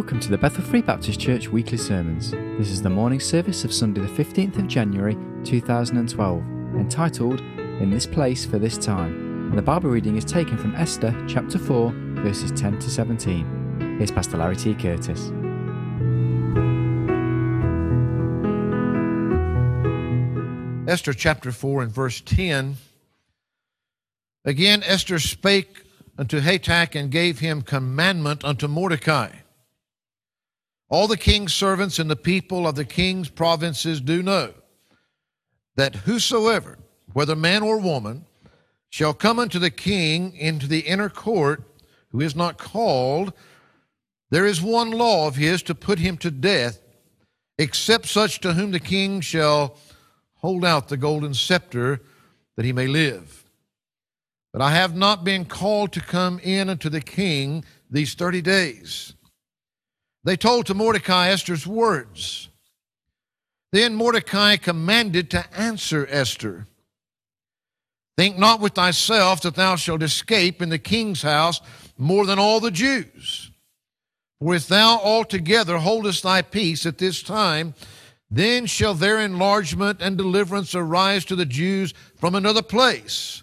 Welcome to the Bethel Free Baptist Church weekly sermons. This is the morning service of Sunday, the 15th of January 2012, entitled In This Place for This Time. And the Bible reading is taken from Esther chapter 4, verses 10 to 17. Here's Pastor Larry T. Curtis. Esther chapter 4 and verse 10. Again, Esther spake unto Hatach and gave him commandment unto Mordecai all the king's servants and the people of the king's provinces do know that whosoever, whether man or woman, shall come unto the king into the inner court, who is not called, there is one law of his to put him to death, except such to whom the king shall hold out the golden scepter that he may live. But I have not been called to come in unto the king these thirty days. They told to Mordecai Esther's words. Then Mordecai commanded to answer Esther. Think not with thyself that thou shalt escape in the king's house more than all the Jews. For if thou altogether holdest thy peace at this time, then shall their enlargement and deliverance arise to the Jews from another place.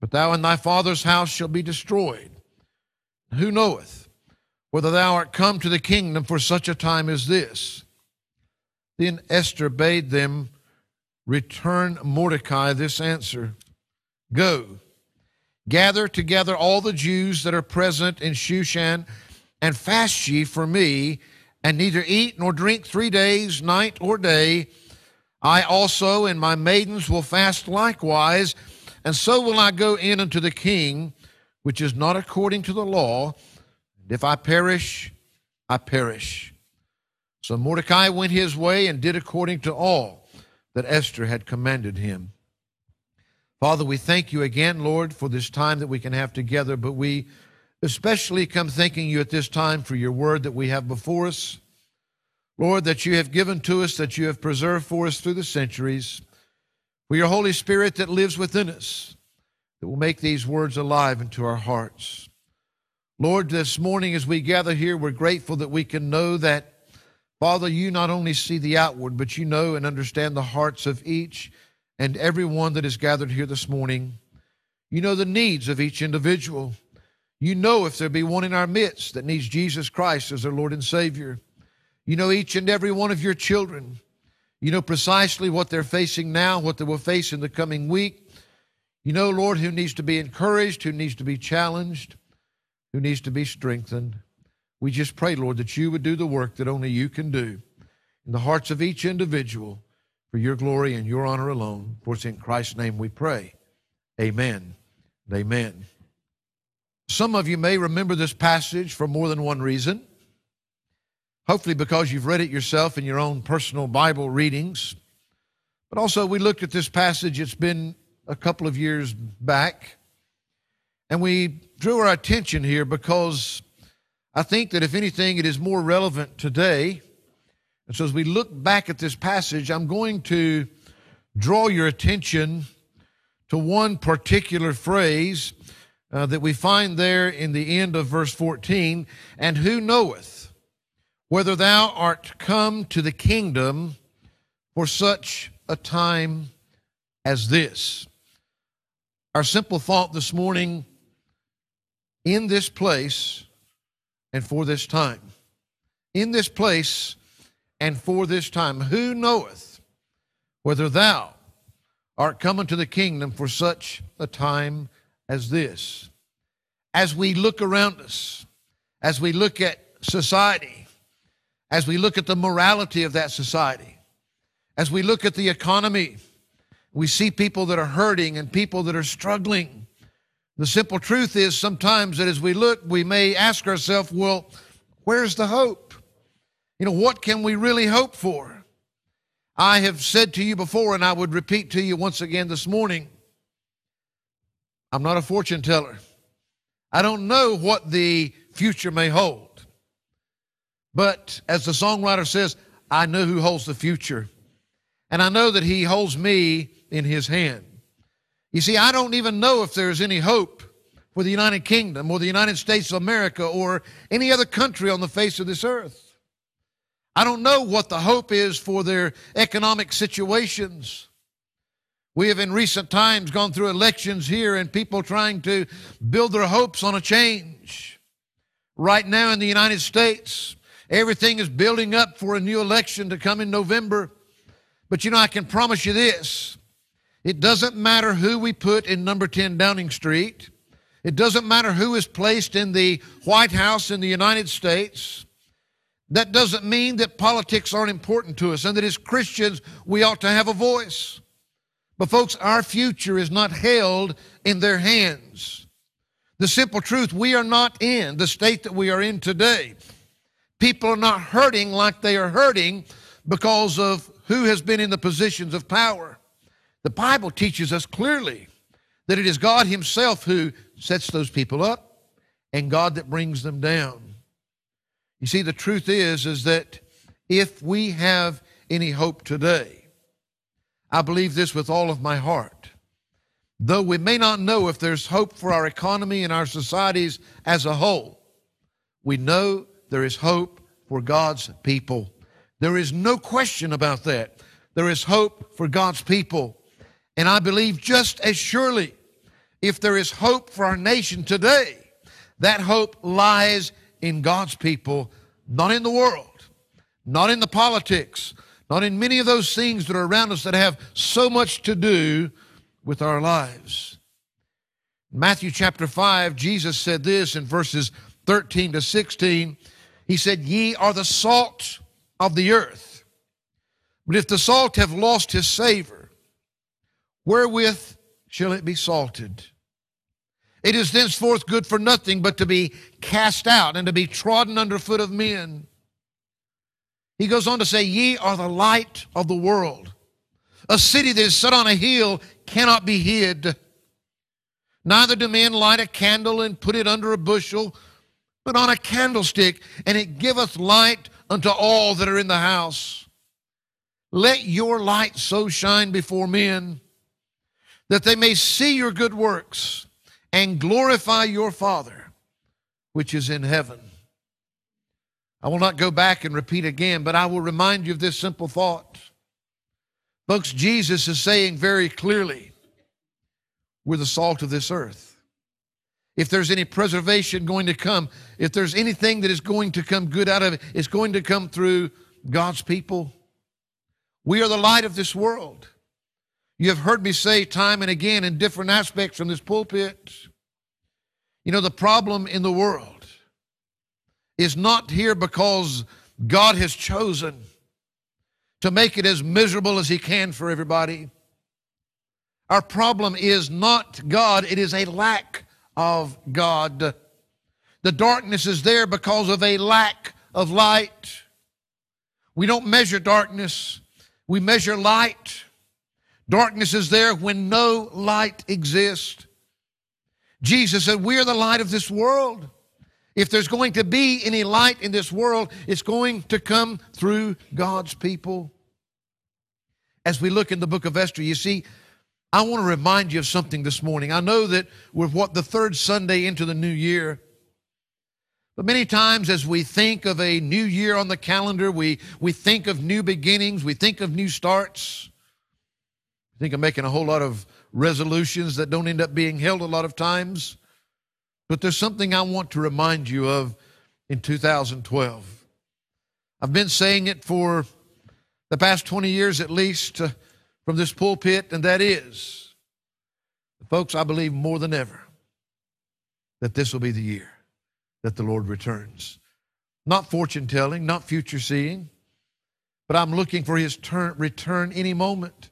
But thou and thy father's house shall be destroyed. Who knoweth? Whether thou art come to the kingdom for such a time as this. Then Esther bade them return Mordecai this answer Go, gather together all the Jews that are present in Shushan, and fast ye for me, and neither eat nor drink three days, night or day. I also and my maidens will fast likewise, and so will I go in unto the king, which is not according to the law if I perish, I perish. So Mordecai went his way and did according to all that Esther had commanded him. Father, we thank you again, Lord, for this time that we can have together, but we especially come thanking you at this time for your word that we have before us. Lord, that you have given to us, that you have preserved for us through the centuries, for your Holy Spirit that lives within us, that will make these words alive into our hearts. Lord, this morning as we gather here, we're grateful that we can know that, Father, you not only see the outward, but you know and understand the hearts of each and every one that is gathered here this morning. You know the needs of each individual. You know if there be one in our midst that needs Jesus Christ as their Lord and Savior. You know each and every one of your children. You know precisely what they're facing now, what they will face in the coming week. You know, Lord, who needs to be encouraged, who needs to be challenged who needs to be strengthened. We just pray, Lord, that you would do the work that only you can do in the hearts of each individual for your glory and your honor alone. For it's in Christ's name we pray. Amen. Amen. Some of you may remember this passage for more than one reason. Hopefully, because you've read it yourself in your own personal Bible readings. But also, we looked at this passage, it's been a couple of years back. And we drew our attention here because I think that if anything, it is more relevant today. And so as we look back at this passage, I'm going to draw your attention to one particular phrase uh, that we find there in the end of verse 14. And who knoweth whether thou art come to the kingdom for such a time as this? Our simple thought this morning in this place and for this time. In this place and for this time. Who knoweth whether thou art come into the kingdom for such a time as this? As we look around us, as we look at society, as we look at the morality of that society, as we look at the economy, we see people that are hurting and people that are struggling. The simple truth is sometimes that as we look, we may ask ourselves, well, where's the hope? You know, what can we really hope for? I have said to you before, and I would repeat to you once again this morning I'm not a fortune teller. I don't know what the future may hold. But as the songwriter says, I know who holds the future. And I know that he holds me in his hand. You see, I don't even know if there's any hope for the United Kingdom or the United States of America or any other country on the face of this earth. I don't know what the hope is for their economic situations. We have in recent times gone through elections here and people trying to build their hopes on a change. Right now in the United States, everything is building up for a new election to come in November. But you know, I can promise you this it doesn't matter who we put in number 10 Downing Street. It doesn't matter who is placed in the White House in the United States. That doesn't mean that politics aren't important to us and that as Christians we ought to have a voice. But, folks, our future is not held in their hands. The simple truth we are not in the state that we are in today. People are not hurting like they are hurting because of who has been in the positions of power. The Bible teaches us clearly that it is God Himself who sets those people up and God that brings them down. You see, the truth is, is that if we have any hope today, I believe this with all of my heart. Though we may not know if there's hope for our economy and our societies as a whole, we know there is hope for God's people. There is no question about that. There is hope for God's people. And I believe just as surely, if there is hope for our nation today, that hope lies in God's people, not in the world, not in the politics, not in many of those things that are around us that have so much to do with our lives. Matthew chapter 5, Jesus said this in verses 13 to 16. He said, Ye are the salt of the earth. But if the salt have lost his savor, wherewith shall it be salted? It is thenceforth good for nothing but to be cast out and to be trodden under foot of men. He goes on to say, Ye are the light of the world. A city that is set on a hill cannot be hid. Neither do men light a candle and put it under a bushel, but on a candlestick, and it giveth light unto all that are in the house. Let your light so shine before men that they may see your good works and glorify your Father which is in heaven. I will not go back and repeat again, but I will remind you of this simple thought. Folks, Jesus is saying very clearly, we're the salt of this earth. If there's any preservation going to come, if there's anything that is going to come good out of it, it's going to come through God's people. We are the light of this world. You have heard me say time and again in different aspects from this pulpit. You know, the problem in the world is not here because God has chosen to make it as miserable as He can for everybody. Our problem is not God, it is a lack of God. The darkness is there because of a lack of light. We don't measure darkness, we measure light. Darkness is there when no light exists. Jesus said, We are the light of this world. If there's going to be any light in this world, it's going to come through God's people. As we look in the book of Esther, you see, I want to remind you of something this morning. I know that we're what the third Sunday into the new year. But many times as we think of a new year on the calendar, we, we think of new beginnings, we think of new starts. I think of making a whole lot of resolutions that don't end up being held a lot of times. But there's something I want to remind you of in 2012. I've been saying it for the past 20 years at least. Uh, from this pulpit, and that is, folks, I believe more than ever that this will be the year that the Lord returns. Not fortune telling, not future seeing, but I'm looking for his turn, return any moment.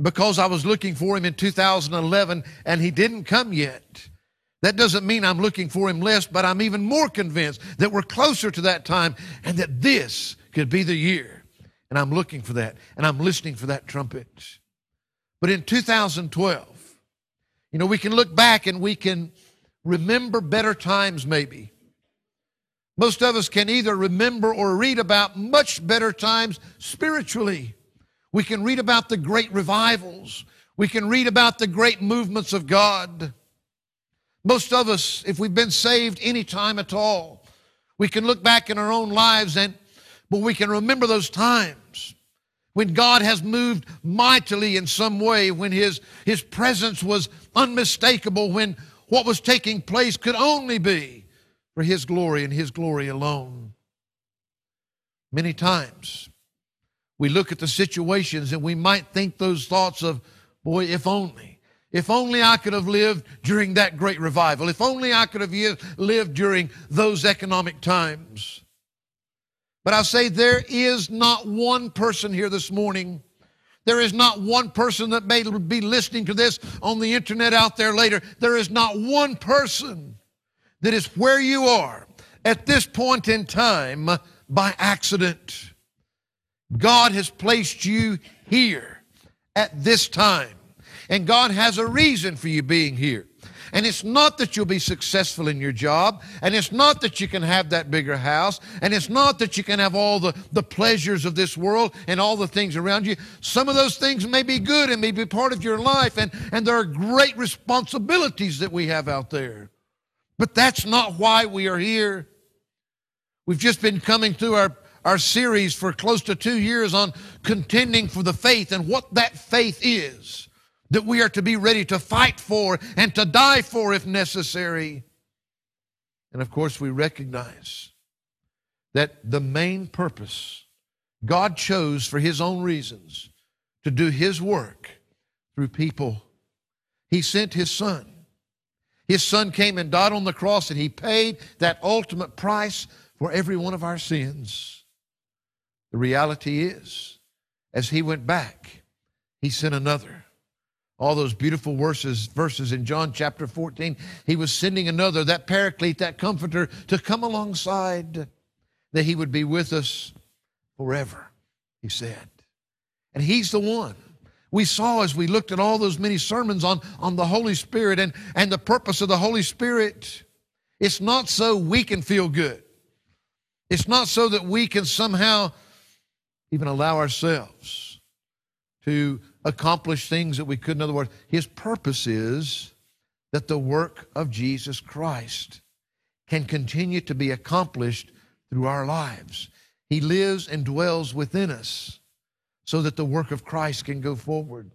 Because I was looking for him in 2011 and he didn't come yet, that doesn't mean I'm looking for him less, but I'm even more convinced that we're closer to that time and that this could be the year and I'm looking for that, and I'm listening for that trumpet. But in 2012, you know, we can look back and we can remember better times, maybe. Most of us can either remember or read about much better times spiritually. We can read about the great revivals. We can read about the great movements of God. Most of us, if we've been saved any time at all, we can look back in our own lives and but we can remember those times when God has moved mightily in some way, when his, his presence was unmistakable, when what was taking place could only be for his glory and his glory alone. Many times we look at the situations and we might think those thoughts of, boy, if only. If only I could have lived during that great revival. If only I could have lived during those economic times. But I say there is not one person here this morning. There is not one person that may be listening to this on the internet out there later. There is not one person that is where you are at this point in time by accident. God has placed you here at this time. And God has a reason for you being here. And it's not that you'll be successful in your job, and it's not that you can have that bigger house, and it's not that you can have all the, the pleasures of this world and all the things around you. Some of those things may be good and may be part of your life, and, and there are great responsibilities that we have out there. But that's not why we are here. We've just been coming through our, our series for close to two years on contending for the faith and what that faith is that we are to be ready to fight for and to die for if necessary. And of course, we recognize that the main purpose God chose for His own reasons to do His work through people. He sent His Son. His Son came and died on the cross, and He paid that ultimate price for every one of our sins. The reality is, as He went back, He sent another all those beautiful verses, verses in John chapter 14. He was sending another, that paraclete, that comforter, to come alongside, that he would be with us forever, he said. And he's the one. We saw as we looked at all those many sermons on, on the Holy Spirit and, and the purpose of the Holy Spirit. It's not so we can feel good. It's not so that we can somehow even allow ourselves to accomplish things that we could. In other words, his purpose is that the work of Jesus Christ can continue to be accomplished through our lives. He lives and dwells within us so that the work of Christ can go forward.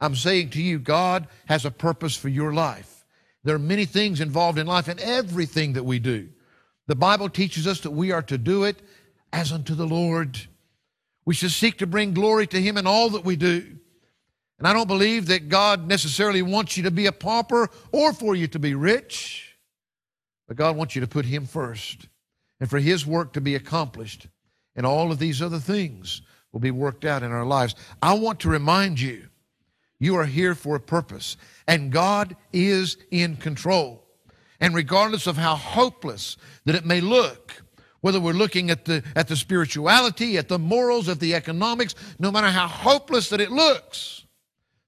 I'm saying to you, God has a purpose for your life. There are many things involved in life and everything that we do. The Bible teaches us that we are to do it as unto the Lord. We should seek to bring glory to Him in all that we do. And I don't believe that God necessarily wants you to be a pauper or for you to be rich, but God wants you to put Him first and for His work to be accomplished. And all of these other things will be worked out in our lives. I want to remind you, you are here for a purpose, and God is in control. And regardless of how hopeless that it may look, whether we're looking at the, at the spirituality, at the morals, at the economics, no matter how hopeless that it looks,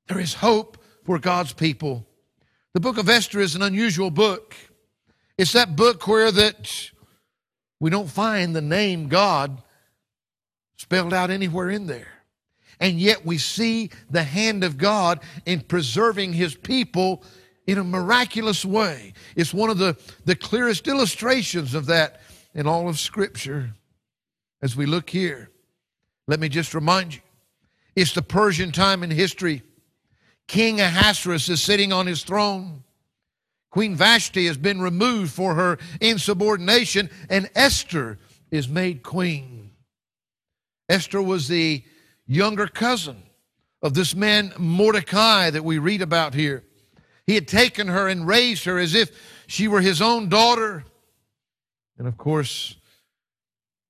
there is hope for God's people. The book of Esther is an unusual book. It's that book where that we don't find the name God spelled out anywhere in there. And yet we see the hand of God in preserving his people in a miraculous way. It's one of the, the clearest illustrations of that in all of Scripture. As we look here, let me just remind you it's the Persian time in history King Ahasuerus is sitting on his throne. Queen Vashti has been removed for her insubordination, and Esther is made queen. Esther was the younger cousin of this man Mordecai that we read about here. He had taken her and raised her as if she were his own daughter. And of course,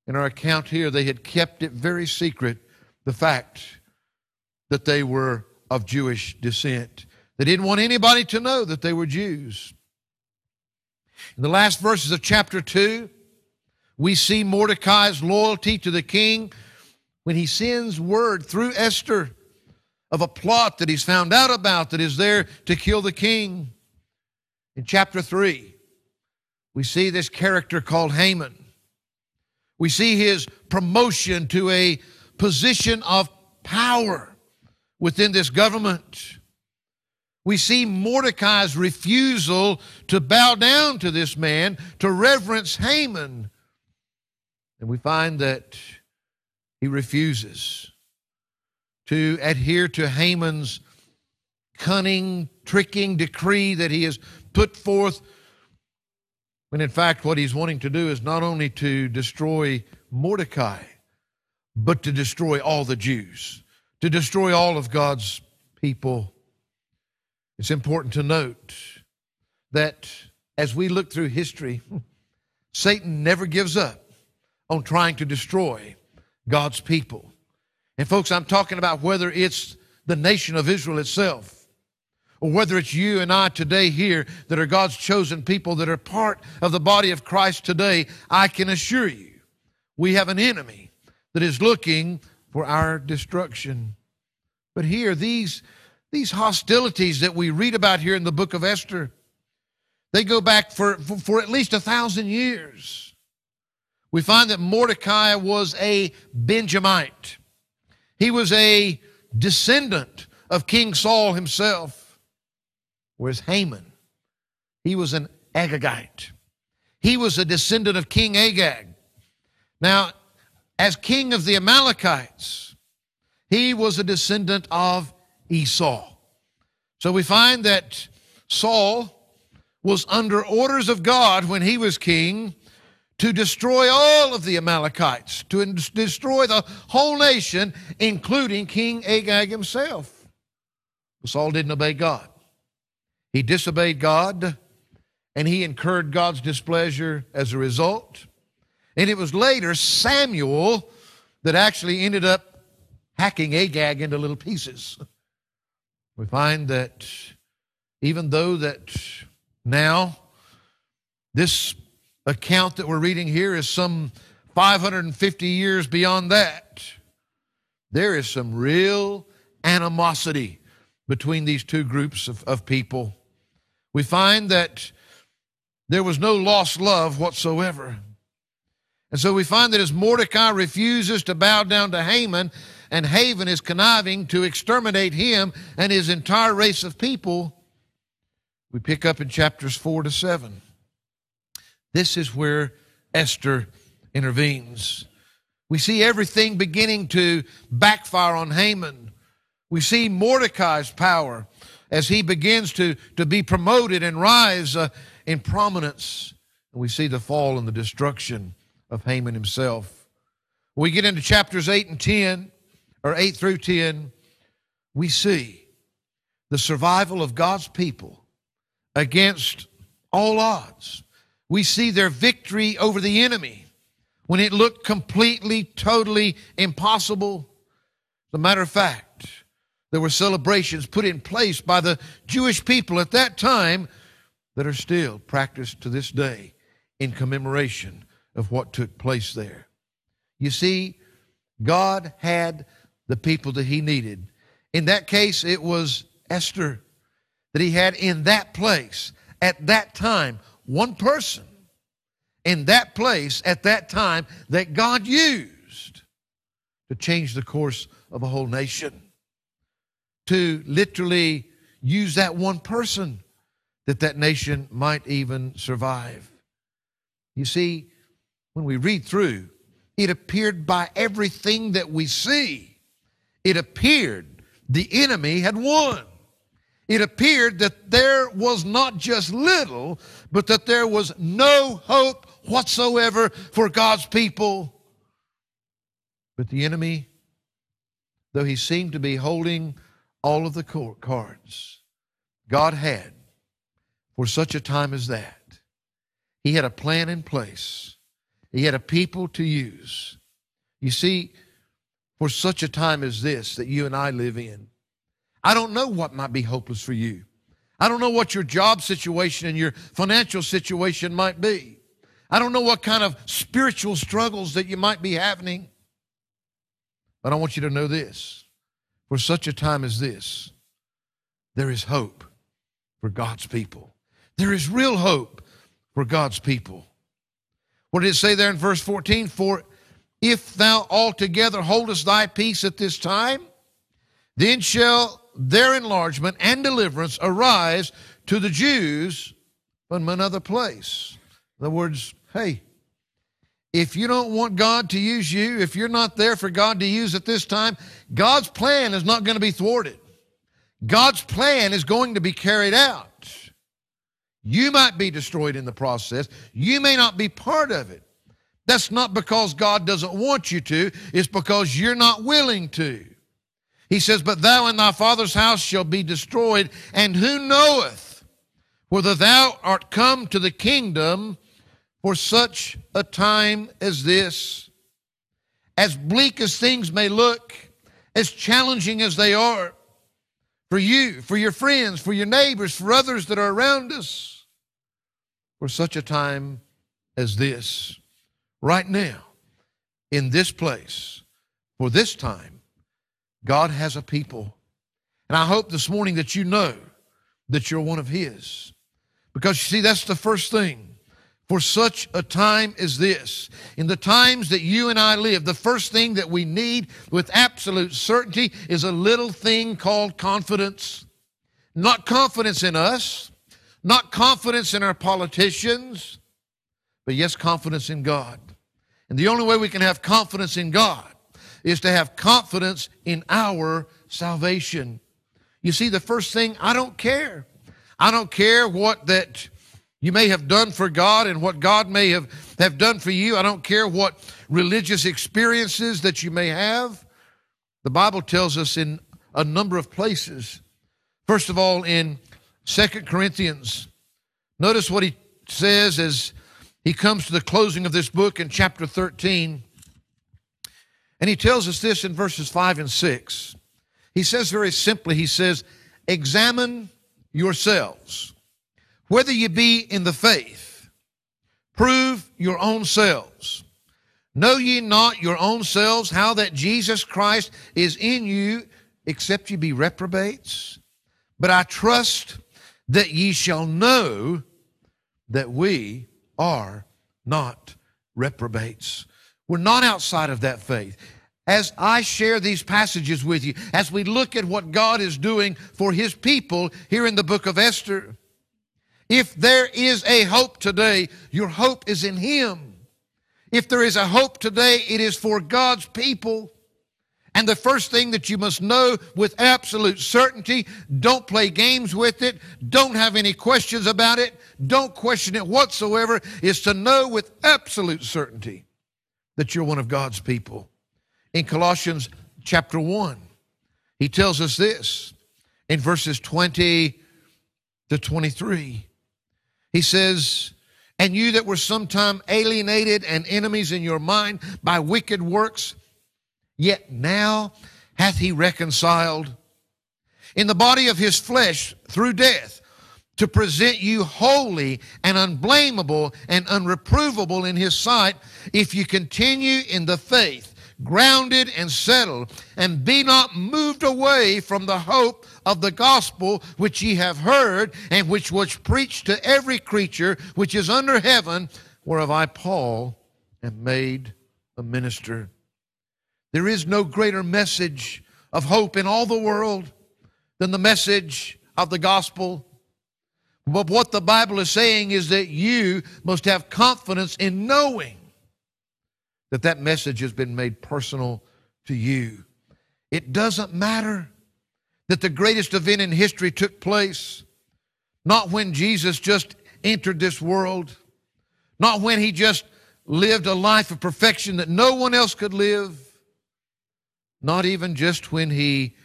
in our account here, they had kept it very secret the fact that they were of Jewish descent. They didn't want anybody to know that they were Jews. In the last verses of chapter 2, we see Mordecai's loyalty to the king when he sends word through Esther of a plot that he's found out about that is there to kill the king. In chapter 3, we see this character called Haman. We see his promotion to a position of power within this government. we see Mordecai's refusal to bow down to this man, to reverence Haman. And we find that he refuses to adhere to Haman's cunning, tricking decree that he has put forth. When in fact, what he's wanting to do is not only to destroy Mordecai, but to destroy all the Jews, to destroy all of God's people. It's important to note that as we look through history, Satan never gives up on trying to destroy God's people. And, folks, I'm talking about whether it's the nation of Israel itself, or whether it's you and I today here that are God's chosen people that are part of the body of Christ today, I can assure you we have an enemy that is looking for our destruction. But here, these these hostilities that we read about here in the book of Esther, they go back for, for, for at least a thousand years. We find that Mordecai was a Benjamite. He was a descendant of King Saul himself, whereas Haman, he was an Agagite. He was a descendant of King Agag. Now, as king of the Amalekites, he was a descendant of Esau. So we find that Saul was under orders of God when he was king to destroy all of the Amalekites, to destroy the whole nation, including King Agag himself. But Saul didn't obey God. He disobeyed God, and he incurred God's displeasure as a result. And it was later Samuel that actually ended up hacking Agag into little pieces. We find that even though that now this account that we're reading here is some 550 years beyond that, there is some real animosity between these two groups of, of people. We find that there was no lost love whatsoever. And so we find that as Mordecai refuses to bow down to Haman, and Haman is conniving to exterminate him and his entire race of people. We pick up in chapters 4 to 7. This is where Esther intervenes. We see everything beginning to backfire on Haman. We see Mordecai's power as he begins to, to be promoted and rise uh, in prominence. And we see the fall and the destruction of Haman himself. We get into chapters 8 and 10 or 8 through 10, we see the survival of God's people against all odds. We see their victory over the enemy when it looked completely, totally impossible. As a matter of fact, there were celebrations put in place by the Jewish people at that time that are still practiced to this day in commemoration of what took place there. You see, God had the people that he needed. In that case, it was Esther that he had in that place at that time, one person in that place at that time that God used to change the course of a whole nation. To literally use that one person that that nation might even survive. You see, when we read through, it appeared by everything that we see it appeared the enemy had won. It appeared that there was not just little, but that there was no hope whatsoever for God's people. But the enemy, though he seemed to be holding all of the cards, God had for such a time as that. He had a plan in place. He had a people to use. You see, for such a time as this that you and I live in. I don't know what might be hopeless for you. I don't know what your job situation and your financial situation might be. I don't know what kind of spiritual struggles that you might be having. But I want you to know this for such a time as this, there is hope for God's people. There is real hope for God's people. What did it say there in verse 14? For if thou altogether holdest thy peace at this time, then shall their enlargement and deliverance arise to the Jews from another place. In other words, hey, if you don't want God to use you, if you're not there for God to use at this time, God's plan is not going to be thwarted. God's plan is going to be carried out. You might be destroyed in the process. You may not be part of it. That's not because God doesn't want you to, it's because you're not willing to. He says, But thou and thy father's house shall be destroyed, and who knoweth whether thou art come to the kingdom for such a time as this? As bleak as things may look, as challenging as they are for you, for your friends, for your neighbors, for others that are around us, for such a time as this right now, in this place, for this time, God has a people. And I hope this morning that you know that you're one of His. Because you see, that's the first thing. For such a time as this, in the times that you and I live, the first thing that we need with absolute certainty is a little thing called confidence. Not confidence in us, not confidence in our politicians, but yes, confidence in God. And the only way we can have confidence in God is to have confidence in our salvation. You see, the first thing, I don't care. I don't care what that you may have done for God and what God may have, have done for you. I don't care what religious experiences that you may have. The Bible tells us in a number of places. First of all, in Second Corinthians, notice what he says as he comes to the closing of this book in chapter 13. And he tells us this in verses 5 and 6. He says very simply, he says, Examine yourselves, whether you be in the faith. Prove your own selves. Know ye not your own selves how that Jesus Christ is in you, except ye be reprobates? But I trust that ye shall know that we are not reprobates. We're not outside of that faith. As I share these passages with you, as we look at what God is doing for His people here in the book of Esther, if there is a hope today, your hope is in Him. If there is a hope today, it is for God's people. And the first thing that you must know with absolute certainty don't play games with it, don't have any questions about it, don't question it whatsoever is to know with absolute certainty that you're one of God's people. In Colossians chapter 1, he tells us this in verses 20 to 23. He says, And you that were sometime alienated and enemies in your mind by wicked works, Yet now hath he reconciled in the body of his flesh through death to present you holy and unblameable and unreprovable in his sight if you continue in the faith grounded and settled and be not moved away from the hope of the gospel which ye have heard and which was preached to every creature which is under heaven whereof i paul am made a minister there is no greater message of hope in all the world than the message of the gospel. But what the Bible is saying is that you must have confidence in knowing that that message has been made personal to you. It doesn't matter that the greatest event in history took place, not when Jesus just entered this world, not when he just lived a life of perfection that no one else could live, not even just when he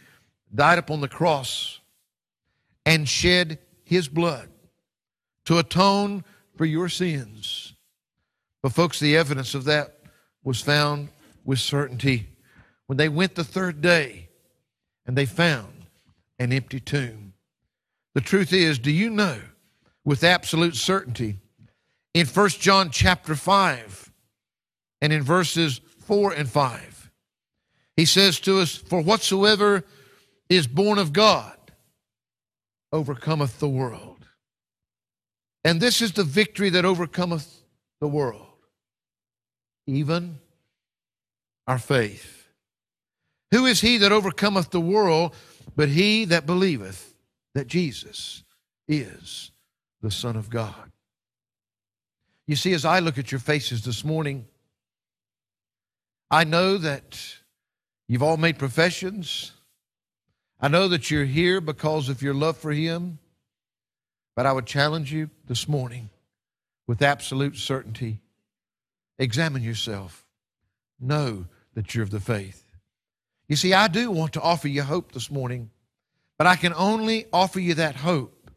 died upon the cross and shed his blood to atone for your sins. But, folks, the evidence of that was found with certainty. When they went the third day and they found an empty tomb. The truth is, do you know with absolute certainty in 1 John chapter 5 and in verses 4 and 5 he says to us, For whatsoever is born of God overcometh the world. And this is the victory that overcometh the world, even our faith. Who is he that overcometh the world but he that believeth that Jesus is the Son of God. You see, as I look at your faces this morning, I know that you've all made professions. I know that you're here because of your love for Him. But I would challenge you this morning with absolute certainty examine yourself. Know that you're of the faith. You see, I do want to offer you hope this morning, but I can only offer you that hope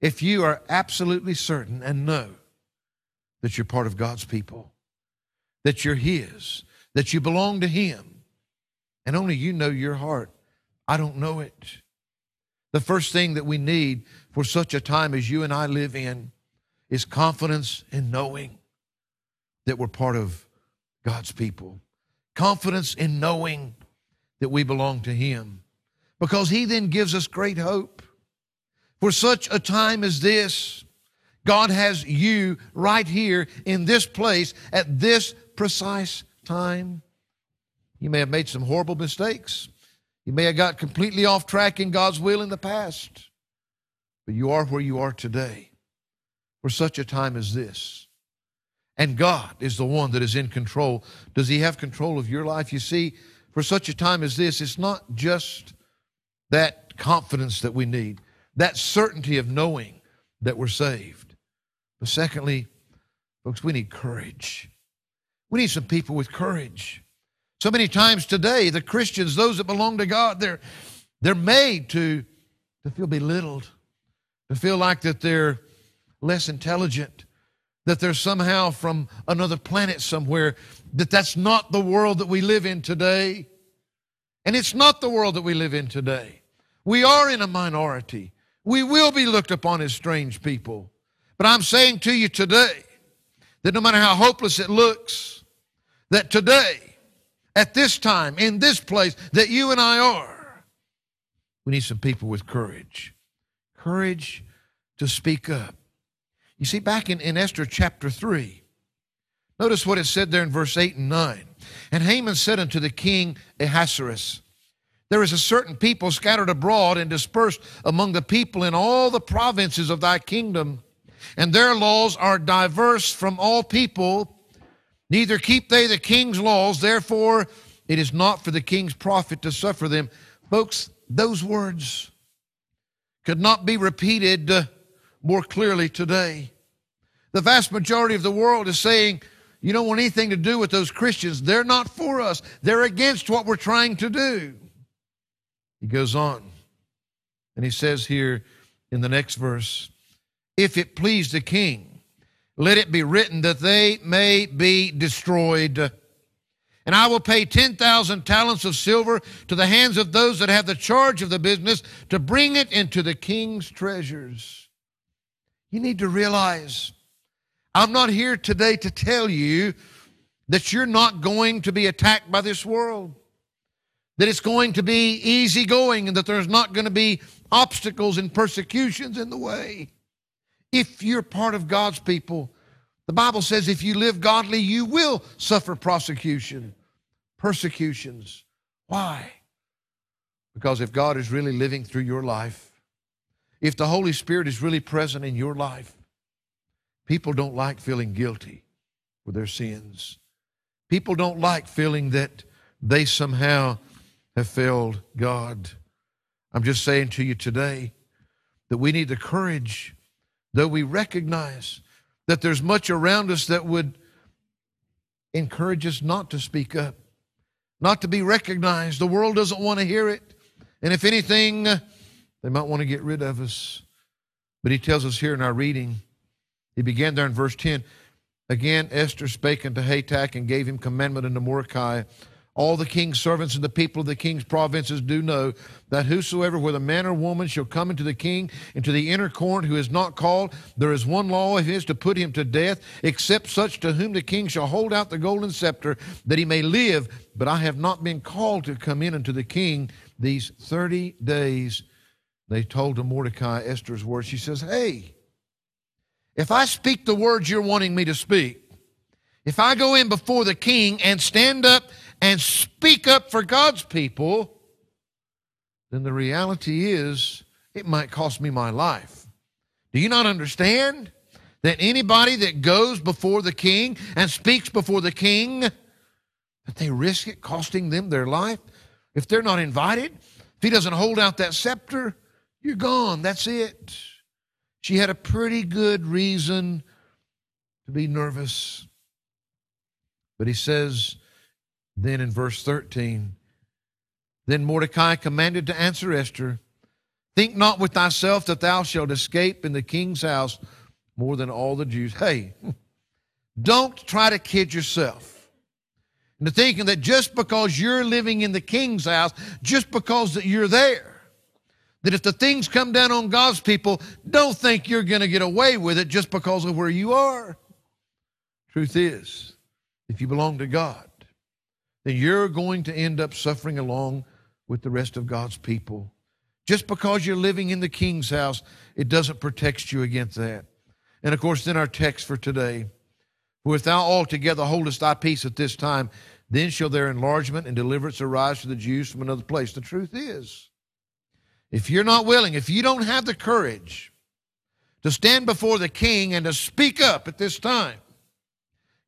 if you are absolutely certain and know that you're part of God's people, that you're His, that you belong to Him, and only you know your heart. I don't know it. The first thing that we need for such a time as you and I live in is confidence in knowing that we're part of God's people. Confidence in knowing that we belong to Him. Because He then gives us great hope. For such a time as this, God has you right here in this place at this precise time. You may have made some horrible mistakes. You may have got completely off track in God's will in the past. But you are where you are today for such a time as this. And God is the one that is in control. Does He have control of your life? You see, for such a time as this, it's not just that confidence that we need, that certainty of knowing that we're saved. But secondly, folks, we need courage. We need some people with courage. So many times today, the Christians, those that belong to God, they're, they're made to, to feel belittled, to feel like that they're less intelligent, that they're somehow from another planet somewhere, that that's not the world that we live in today. And it's not the world that we live in today. We are in a minority. We will be looked upon as strange people. But I'm saying to you today that no matter how hopeless it looks, that today, at this time, in this place that you and I are, we need some people with courage. Courage to speak up. You see, back in, in Esther chapter 3, notice what it said there in verse 8 and 9. And Haman said unto the king Ahasuerus, There is a certain people scattered abroad and dispersed among the people in all the provinces of thy kingdom, and their laws are diverse from all people. Neither keep they the king's laws, therefore it is not for the king's profit to suffer them. Folks, those words could not be repeated uh, more clearly today. The vast majority of the world is saying, you don't want anything to do with those Christians. They're not for us. They're against what we're trying to do. He goes on and he says here in the next verse, if it please the king, let it be written that they may be destroyed. And I will pay 10,000 talents of silver to the hands of those that have the charge of the business to bring it into the king's treasures. You need to realize I'm not here today to tell you that you're not going to be attacked by this world, that it's going to be easy going, and that there's not going to be obstacles and persecutions in the way. If you're part of God's people, the Bible says if you live godly, you will suffer prosecution, persecutions. Why? Because if God is really living through your life, if the Holy Spirit is really present in your life, people don't like feeling guilty for their sins. People don't like feeling that they somehow have failed God. I'm just saying to you today that we need the courage, though we recognize that there's much around us that would encourage us not to speak up, not to be recognized. The world doesn't want to hear it. And if anything, they might want to get rid of us. But he tells us here in our reading, he began there in verse 10. Again, Esther spake unto Hatach and gave him commandment unto Mordecai. All the king's servants and the people of the king's provinces do know that whosoever, whether man or woman, shall come into the king, into the inner court, who is not called, there is one law of his to put him to death, except such to whom the king shall hold out the golden scepter, that he may live. But I have not been called to come in unto the king these 30 days they told to Mordecai Esther's words. She says, Hey, if I speak the words you're wanting me to speak, if I go in before the king and stand up and speak up for God's people, then the reality is it might cost me my life. Do you not understand that anybody that goes before the king and speaks before the king, that they risk it costing them their life? If they're not invited, if he doesn't hold out that scepter, you're gone. That's it. She had a pretty good reason to be nervous. But he says then in verse 13, then Mordecai commanded to answer Esther, Think not with thyself that thou shalt escape in the king's house more than all the Jews. Hey, don't try to kid yourself into thinking that just because you're living in the king's house, just because that you're there, that if the things come down on God's people, don't think you're going to get away with it just because of where you are. Truth is, if you belong to God, then you're going to end up suffering along with the rest of God's people. Just because you're living in the king's house, it doesn't protect you against that. And of course, then our text for today For if thou altogether holdest thy peace at this time, then shall their enlargement and deliverance arise to the Jews from another place. The truth is, if you're not willing, if you don't have the courage to stand before the king and to speak up at this time,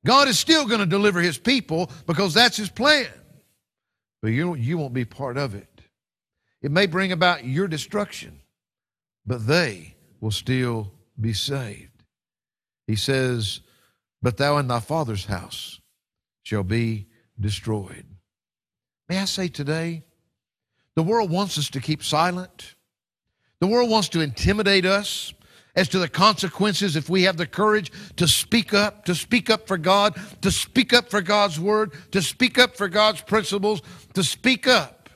God is still going to deliver his people because that's his plan. But you, you won't be part of it. It may bring about your destruction, but they will still be saved. He says, But thou and thy father's house shall be destroyed. May I say today, the world wants us to keep silent. The world wants to intimidate us as to the consequences if we have the courage to speak up, to speak up for God, to speak up for God's word, to speak up for God's principles, to speak up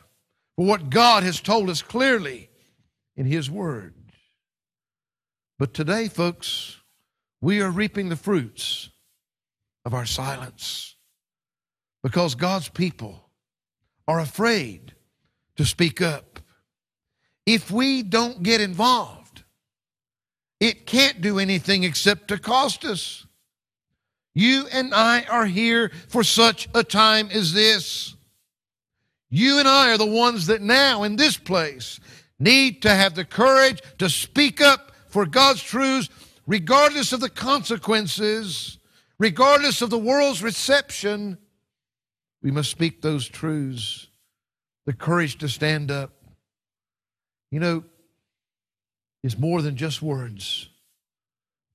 for what God has told us clearly in His word. But today, folks, we are reaping the fruits of our silence because God's people are afraid to speak up. If we don't get involved, it can't do anything except to cost us. You and I are here for such a time as this. You and I are the ones that now in this place need to have the courage to speak up for God's truths, regardless of the consequences, regardless of the world's reception. We must speak those truths, the courage to stand up. You know, is more than just words,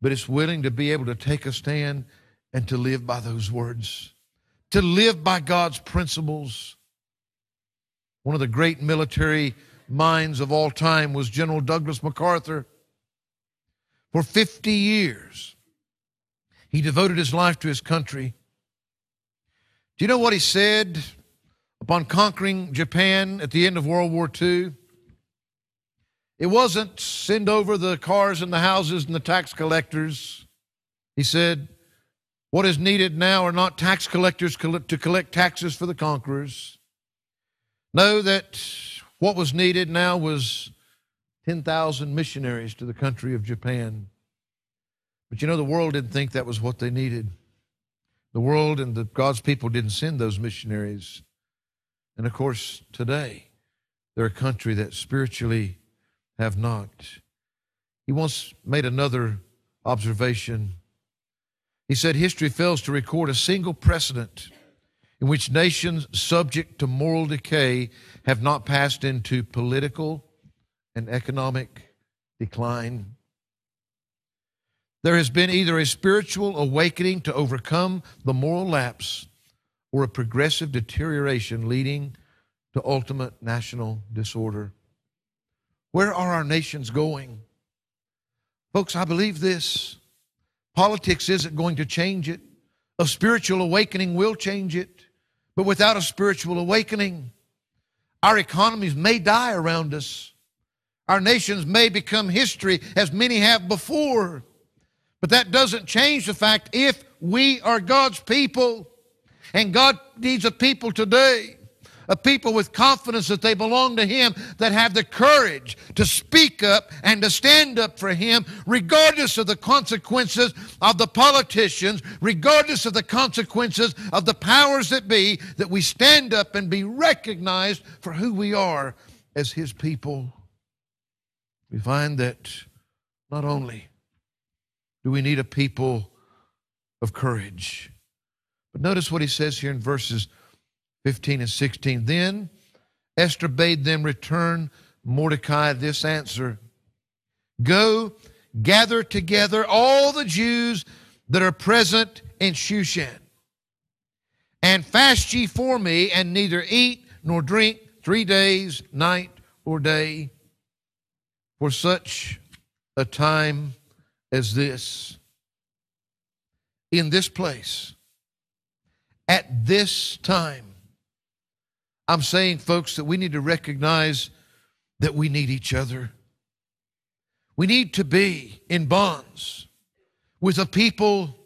but it's willing to be able to take a stand and to live by those words, to live by God's principles. One of the great military minds of all time was General Douglas MacArthur. For 50 years, he devoted his life to his country. Do you know what he said upon conquering Japan at the end of World War II? It wasn't send over the cars and the houses and the tax collectors. He said, What is needed now are not tax collectors to collect taxes for the conquerors. Know that what was needed now was 10,000 missionaries to the country of Japan. But you know, the world didn't think that was what they needed. The world and the, God's people didn't send those missionaries. And of course, today, they're a country that spiritually have not. He once made another observation. He said, History fails to record a single precedent in which nations subject to moral decay have not passed into political and economic decline. There has been either a spiritual awakening to overcome the moral lapse or a progressive deterioration leading to ultimate national disorder. Where are our nations going? Folks, I believe this. Politics isn't going to change it. A spiritual awakening will change it. But without a spiritual awakening, our economies may die around us. Our nations may become history as many have before. But that doesn't change the fact if we are God's people, and God needs a people today a people with confidence that they belong to Him, that have the courage to speak up and to stand up for Him, regardless of the consequences of the politicians, regardless of the consequences of the powers that be, that we stand up and be recognized for who we are as His people, we find that not only do we need a people of courage, but notice what he says here in verses 15 and 16. Then Esther bade them return Mordecai this answer Go gather together all the Jews that are present in Shushan, and fast ye for me, and neither eat nor drink three days, night or day, for such a time as this. In this place, at this time, I'm saying, folks, that we need to recognize that we need each other. We need to be in bonds with a people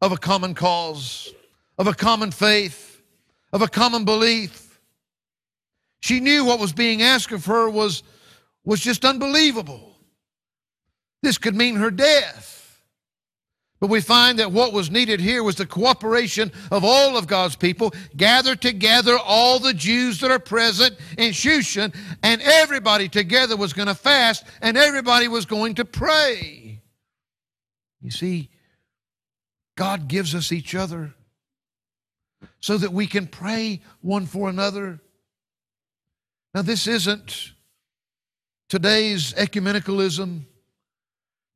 of a common cause, of a common faith, of a common belief. She knew what was being asked of her was, was just unbelievable. This could mean her death. But we find that what was needed here was the cooperation of all of God's people. Gather together all the Jews that are present in Shushan, and everybody together was going to fast, and everybody was going to pray. You see, God gives us each other so that we can pray one for another. Now, this isn't today's ecumenicalism.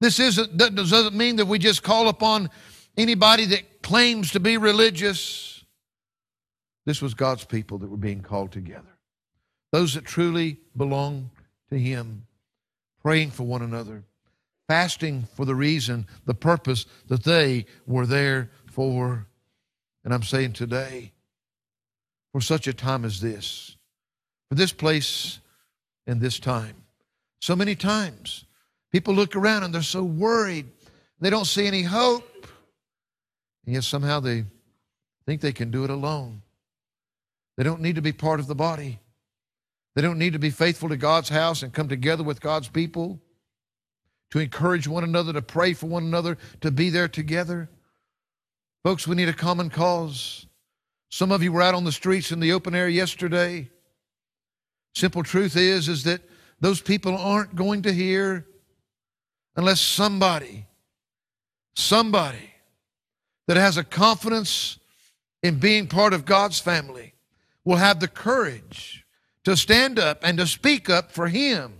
This isn't, doesn't mean that we just call upon anybody that claims to be religious. This was God's people that were being called together. Those that truly belong to Him, praying for one another, fasting for the reason, the purpose that they were there for. And I'm saying today, for such a time as this, for this place and this time, so many times People look around and they're so worried. They don't see any hope. And yet somehow they think they can do it alone. They don't need to be part of the body. They don't need to be faithful to God's house and come together with God's people to encourage one another, to pray for one another, to be there together. Folks, we need a common cause. Some of you were out on the streets in the open air yesterday. Simple truth is, is that those people aren't going to hear unless somebody, somebody that has a confidence in being part of God's family will have the courage to stand up and to speak up for Him,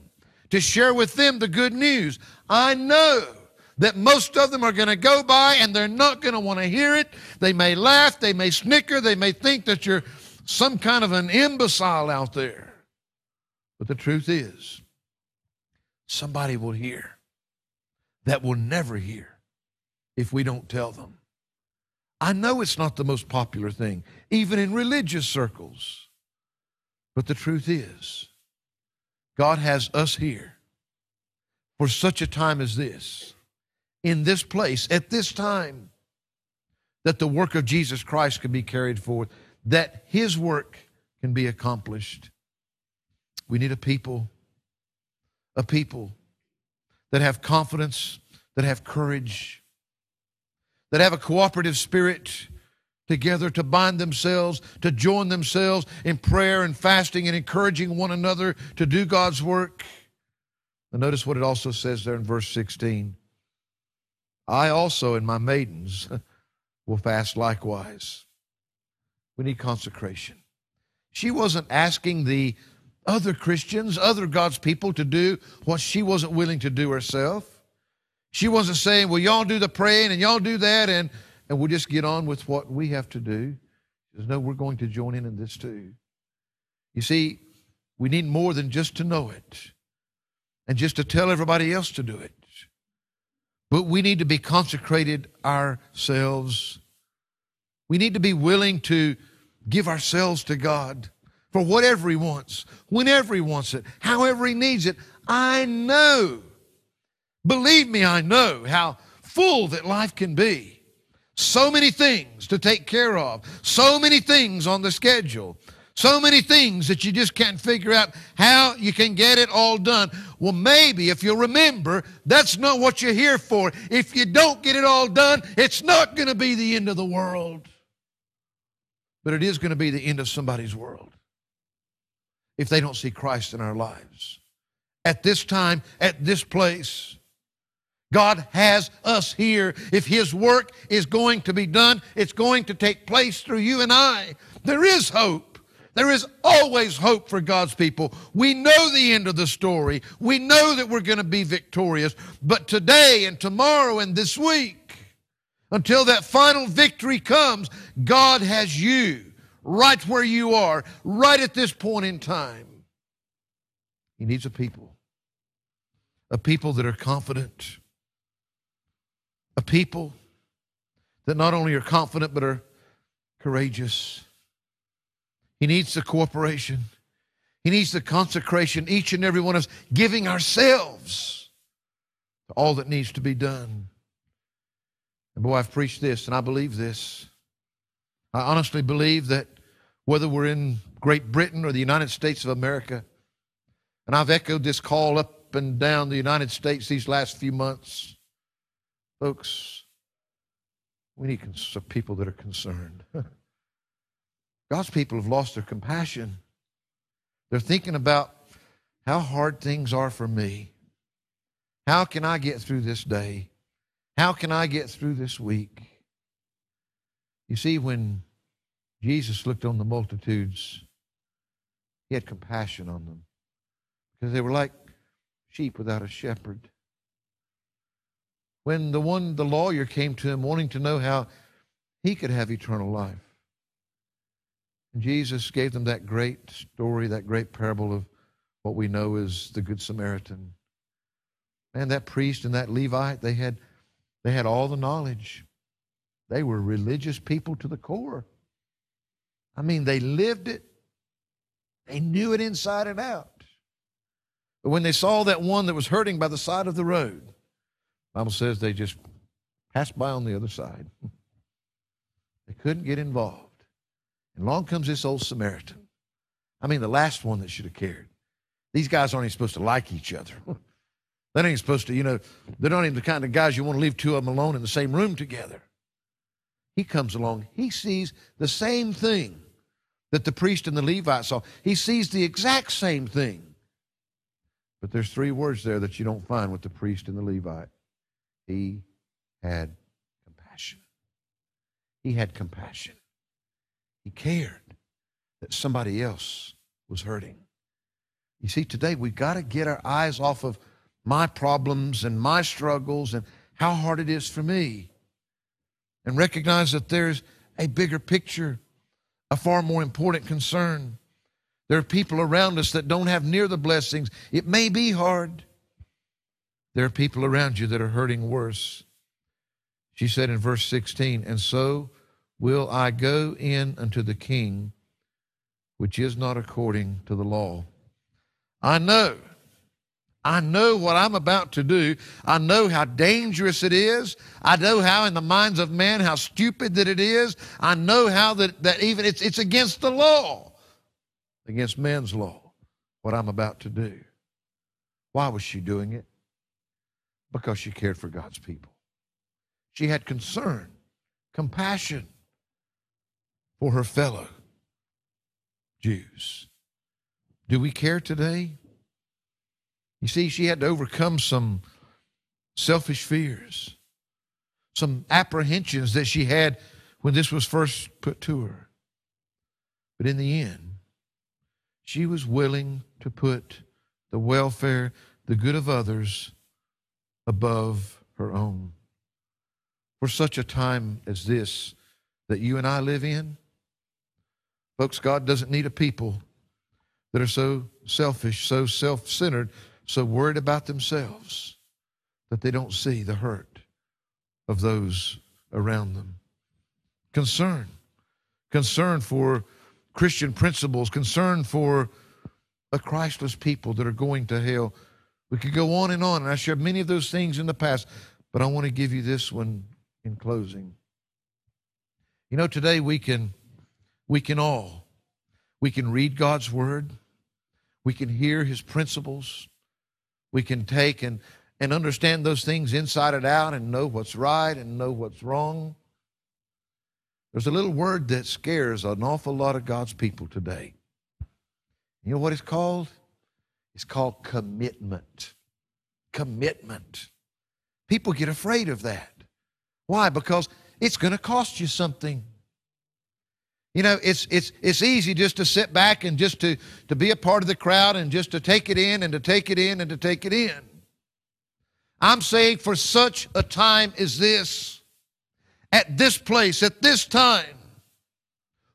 to share with them the good news. I know that most of them are going to go by and they're not going to want to hear it. They may laugh, they may snicker, they may think that you're some kind of an imbecile out there. But the truth is, somebody will hear that will never hear if we don't tell them. I know it's not the most popular thing, even in religious circles. But the truth is, God has us here for such a time as this, in this place, at this time, that the work of Jesus Christ can be carried forth, that His work can be accomplished. We need a people, a people that have confidence, that have courage, that have a cooperative spirit together to bind themselves, to join themselves in prayer and fasting and encouraging one another to do God's work. And notice what it also says there in verse 16. I also and my maidens will fast likewise. We need consecration. She wasn't asking the other Christians, other God's people to do what she wasn't willing to do herself. She wasn't saying, well, y'all do the praying and y'all do that and, and we'll just get on with what we have to do. She says, no, we're going to join in in this too. You see, we need more than just to know it and just to tell everybody else to do it. But we need to be consecrated ourselves. We need to be willing to give ourselves to God for whatever He wants, whenever He wants it, however He needs it. I know, believe me, I know how full that life can be. So many things to take care of, so many things on the schedule, so many things that you just can't figure out how you can get it all done. Well, maybe if you'll remember, that's not what you're here for. If you don't get it all done, it's not going to be the end of the world, but it is going to be the end of somebody's world. If they don't see Christ in our lives. At this time, at this place, God has us here. If His work is going to be done, it's going to take place through you and I. There is hope. There is always hope for God's people. We know the end of the story. We know that we're going to be victorious. But today and tomorrow and this week, until that final victory comes, God has you right where you are, right at this point in time. He needs a people, a people that are confident, a people that not only are confident but are courageous. He needs the cooperation. He needs the consecration, each and every one of us giving ourselves to all that needs to be done. And boy, I've preached this and I believe this. I honestly believe that whether we're in Great Britain or the United States of America, and I've echoed this call up and down the United States these last few months, folks, we need some people that are concerned. God's people have lost their compassion. They're thinking about how hard things are for me. How can I get through this day? How can I get through this week? You see, when Jesus looked on the multitudes, he had compassion on them because they were like sheep without a shepherd. When the one, the lawyer came to him wanting to know how he could have eternal life, and Jesus gave them that great story, that great parable of what we know as the Good Samaritan. And that priest and that Levite, they had they had all the knowledge. They were religious people to the core. I mean, they lived it, they knew it inside and out. But when they saw that one that was hurting by the side of the road, the Bible says they just passed by on the other side. They couldn't get involved. And along comes this old Samaritan. I mean, the last one that should have cared. These guys aren't even supposed to like each other. They ain't supposed to, you know, they're not even the kind of guys you want to leave two of them alone in the same room together. He comes along, he sees the same thing that the priest and the Levite saw. He sees the exact same thing. But there's three words there that you don't find with the priest and the Levite. He had compassion. He had compassion. He cared that somebody else was hurting. You see, today we've got to get our eyes off of my problems and my struggles and how hard it is for me. And recognize that there's a bigger picture, a far more important concern. There are people around us that don't have near the blessings. It may be hard. There are people around you that are hurting worse. She said in verse 16, And so will I go in unto the king, which is not according to the law. I know I know what I'm about to do. I know how dangerous it is. I know how in the minds of man how stupid that it is. I know how that, that even it's, it's against the law, against man's law, what I'm about to do. Why was she doing it? Because she cared for God's people. She had concern, compassion for her fellow Jews. Do we care today? You see, she had to overcome some selfish fears, some apprehensions that she had when this was first put to her. But in the end, she was willing to put the welfare, the good of others, above her own. For such a time as this that you and I live in, folks, God doesn't need a people that are so selfish, so self centered, so worried about themselves that they don't see the hurt of those around them. Concern, concern for Christian principles, concern for a Christless people that are going to hell. We could go on and on, and I shared many of those things in the past, but I want to give you this one in closing. You know, today we can we can all we can read God's word, we can hear his principles, we can take and, and understand those things inside and out and know what's right and know what's wrong. There's a little word that scares an awful lot of God's people today. You know what it's called? It's called commitment. Commitment. People get afraid of that. Why? Because it's going to cost you something. You know, it's, it's, it's easy just to sit back and just to, to be a part of the crowd and just to take it in and to take it in and to take it in. I'm saying for such a time as this, at this place, at this time,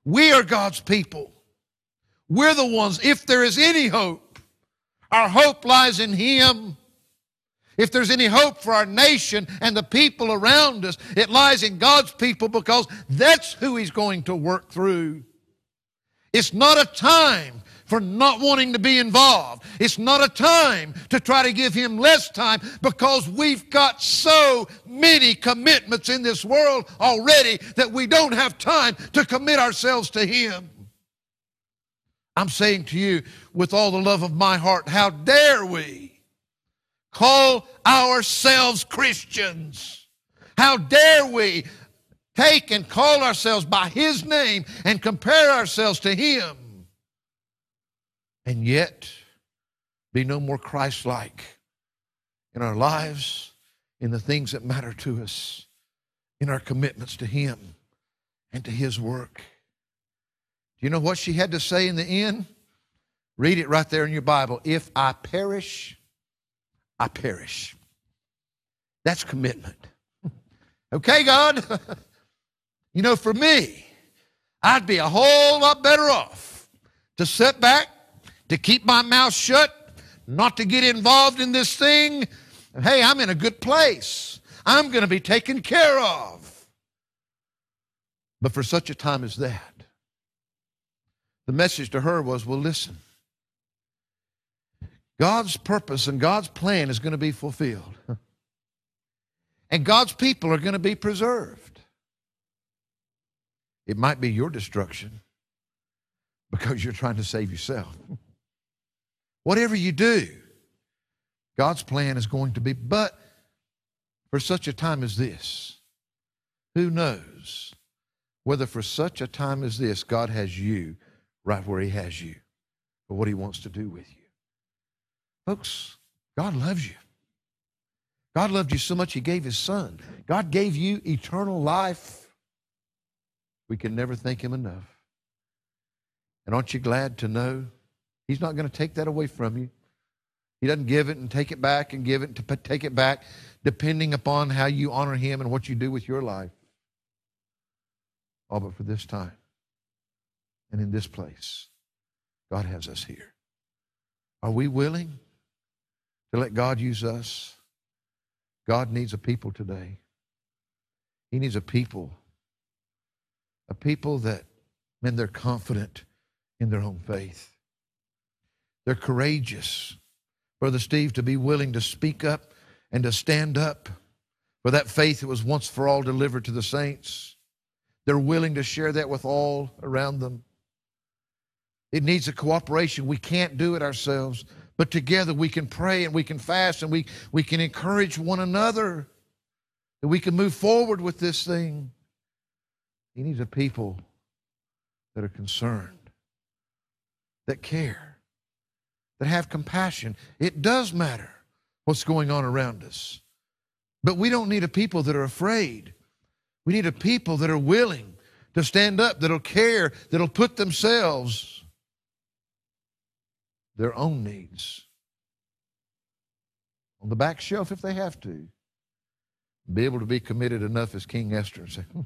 we are God's people. We're the ones, if there is any hope, our hope lies in Him. If there's any hope for our nation and the people around us, it lies in God's people because that's who He's going to work through. It's not a time for not wanting to be involved. It's not a time to try to give Him less time because we've got so many commitments in this world already that we don't have time to commit ourselves to Him. I'm saying to you with all the love of my heart, how dare we call ourselves Christians? How dare we take and call ourselves by His name and compare ourselves to Him and yet be no more Christ like in our lives, in the things that matter to us, in our commitments to Him and to His work? Do you know what she had to say in the end? Read it right there in your Bible. If I perish, I perish. That's commitment. okay, God? you know, for me, I'd be a whole lot better off to sit back, to keep my mouth shut, not to get involved in this thing. Hey, I'm in a good place. I'm going to be taken care of. But for such a time as that, the message to her was well, listen. God's purpose and God's plan is going to be fulfilled. And God's people are going to be preserved. It might be your destruction because you're trying to save yourself. Whatever you do, God's plan is going to be, but for such a time as this, who knows whether for such a time as this, God has you right where He has you for what He wants to do with you. Folks, God loves you. God loved you so much He gave His Son. God gave you eternal life. We can never thank Him enough. And aren't you glad to know He's not going to take that away from you? He doesn't give it and take it back and give it to take it back, depending upon how you honor Him and what you do with your life. All but for this time and in this place. God has us here. Are we willing to let God use us? God needs a people today. He needs a people, a people that, men, they're confident in their own faith. They're courageous. Brother Steve, to be willing to speak up and to stand up for that faith that was once for all delivered to the saints. They're willing to share that with all around them. It needs a cooperation. We can't do it ourselves, but together we can pray and we can fast and we, we can encourage one another that we can move forward with this thing. He needs a people that are concerned, that care, that have compassion. It does matter what's going on around us. But we don't need a people that are afraid. We need a people that are willing to stand up, that'll care, that'll put themselves their own needs on the back shelf if they have to. Be able to be committed enough as King Esther and say, hmm,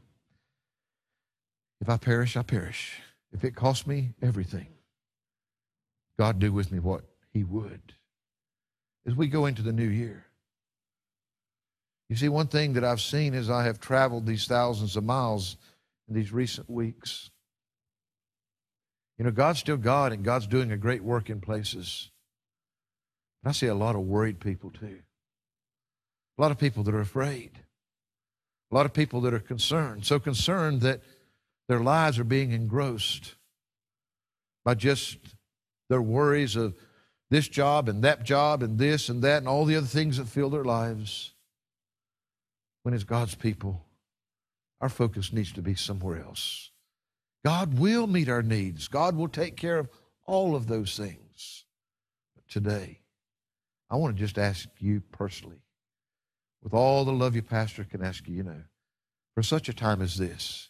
if I perish, I perish. If it costs me everything, God do with me what He would. As we go into the new year, you see, one thing that I've seen as I have traveled these thousands of miles in these recent weeks you know, God's still God and God's doing a great work in places. I see a lot of worried people too. A lot of people that are afraid. A lot of people that are concerned. So concerned that their lives are being engrossed by just their worries of this job and that job and this and that and all the other things that fill their lives. When it's God's people, our focus needs to be somewhere else. God will meet our needs. God will take care of all of those things. But today, I want to just ask you personally, with all the love your pastor can ask you, you know, for such a time as this,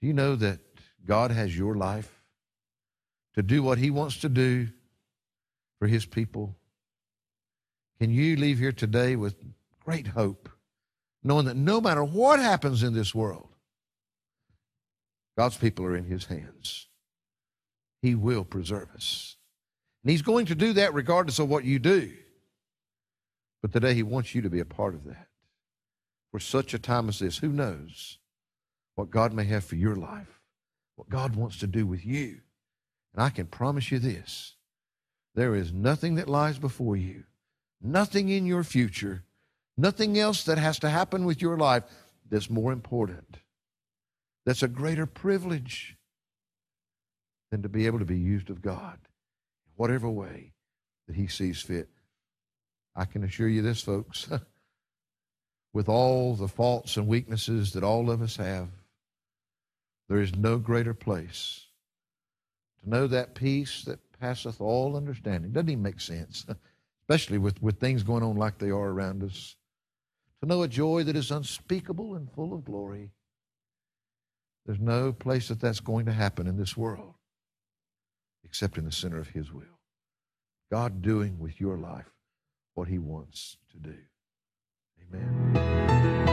do you know that God has your life to do what He wants to do for His people? Can you leave here today with great hope, knowing that no matter what happens in this world, God's people are in His hands? He will preserve us. And He's going to do that regardless of what you do. But today He wants you to be a part of that. For such a time as this, who knows what God may have for your life, what God wants to do with you. And I can promise you this there is nothing that lies before you, nothing in your future, nothing else that has to happen with your life that's more important, that's a greater privilege than to be able to be used of God in whatever way that He sees fit. I can assure you this, folks, with all the faults and weaknesses that all of us have, there is no greater place to know that peace that passeth all understanding. Doesn't even make sense, especially with, with things going on like they are around us. To know a joy that is unspeakable and full of glory. There's no place that that's going to happen in this world except in the center of His will. God doing with your life what He wants to do. Amen.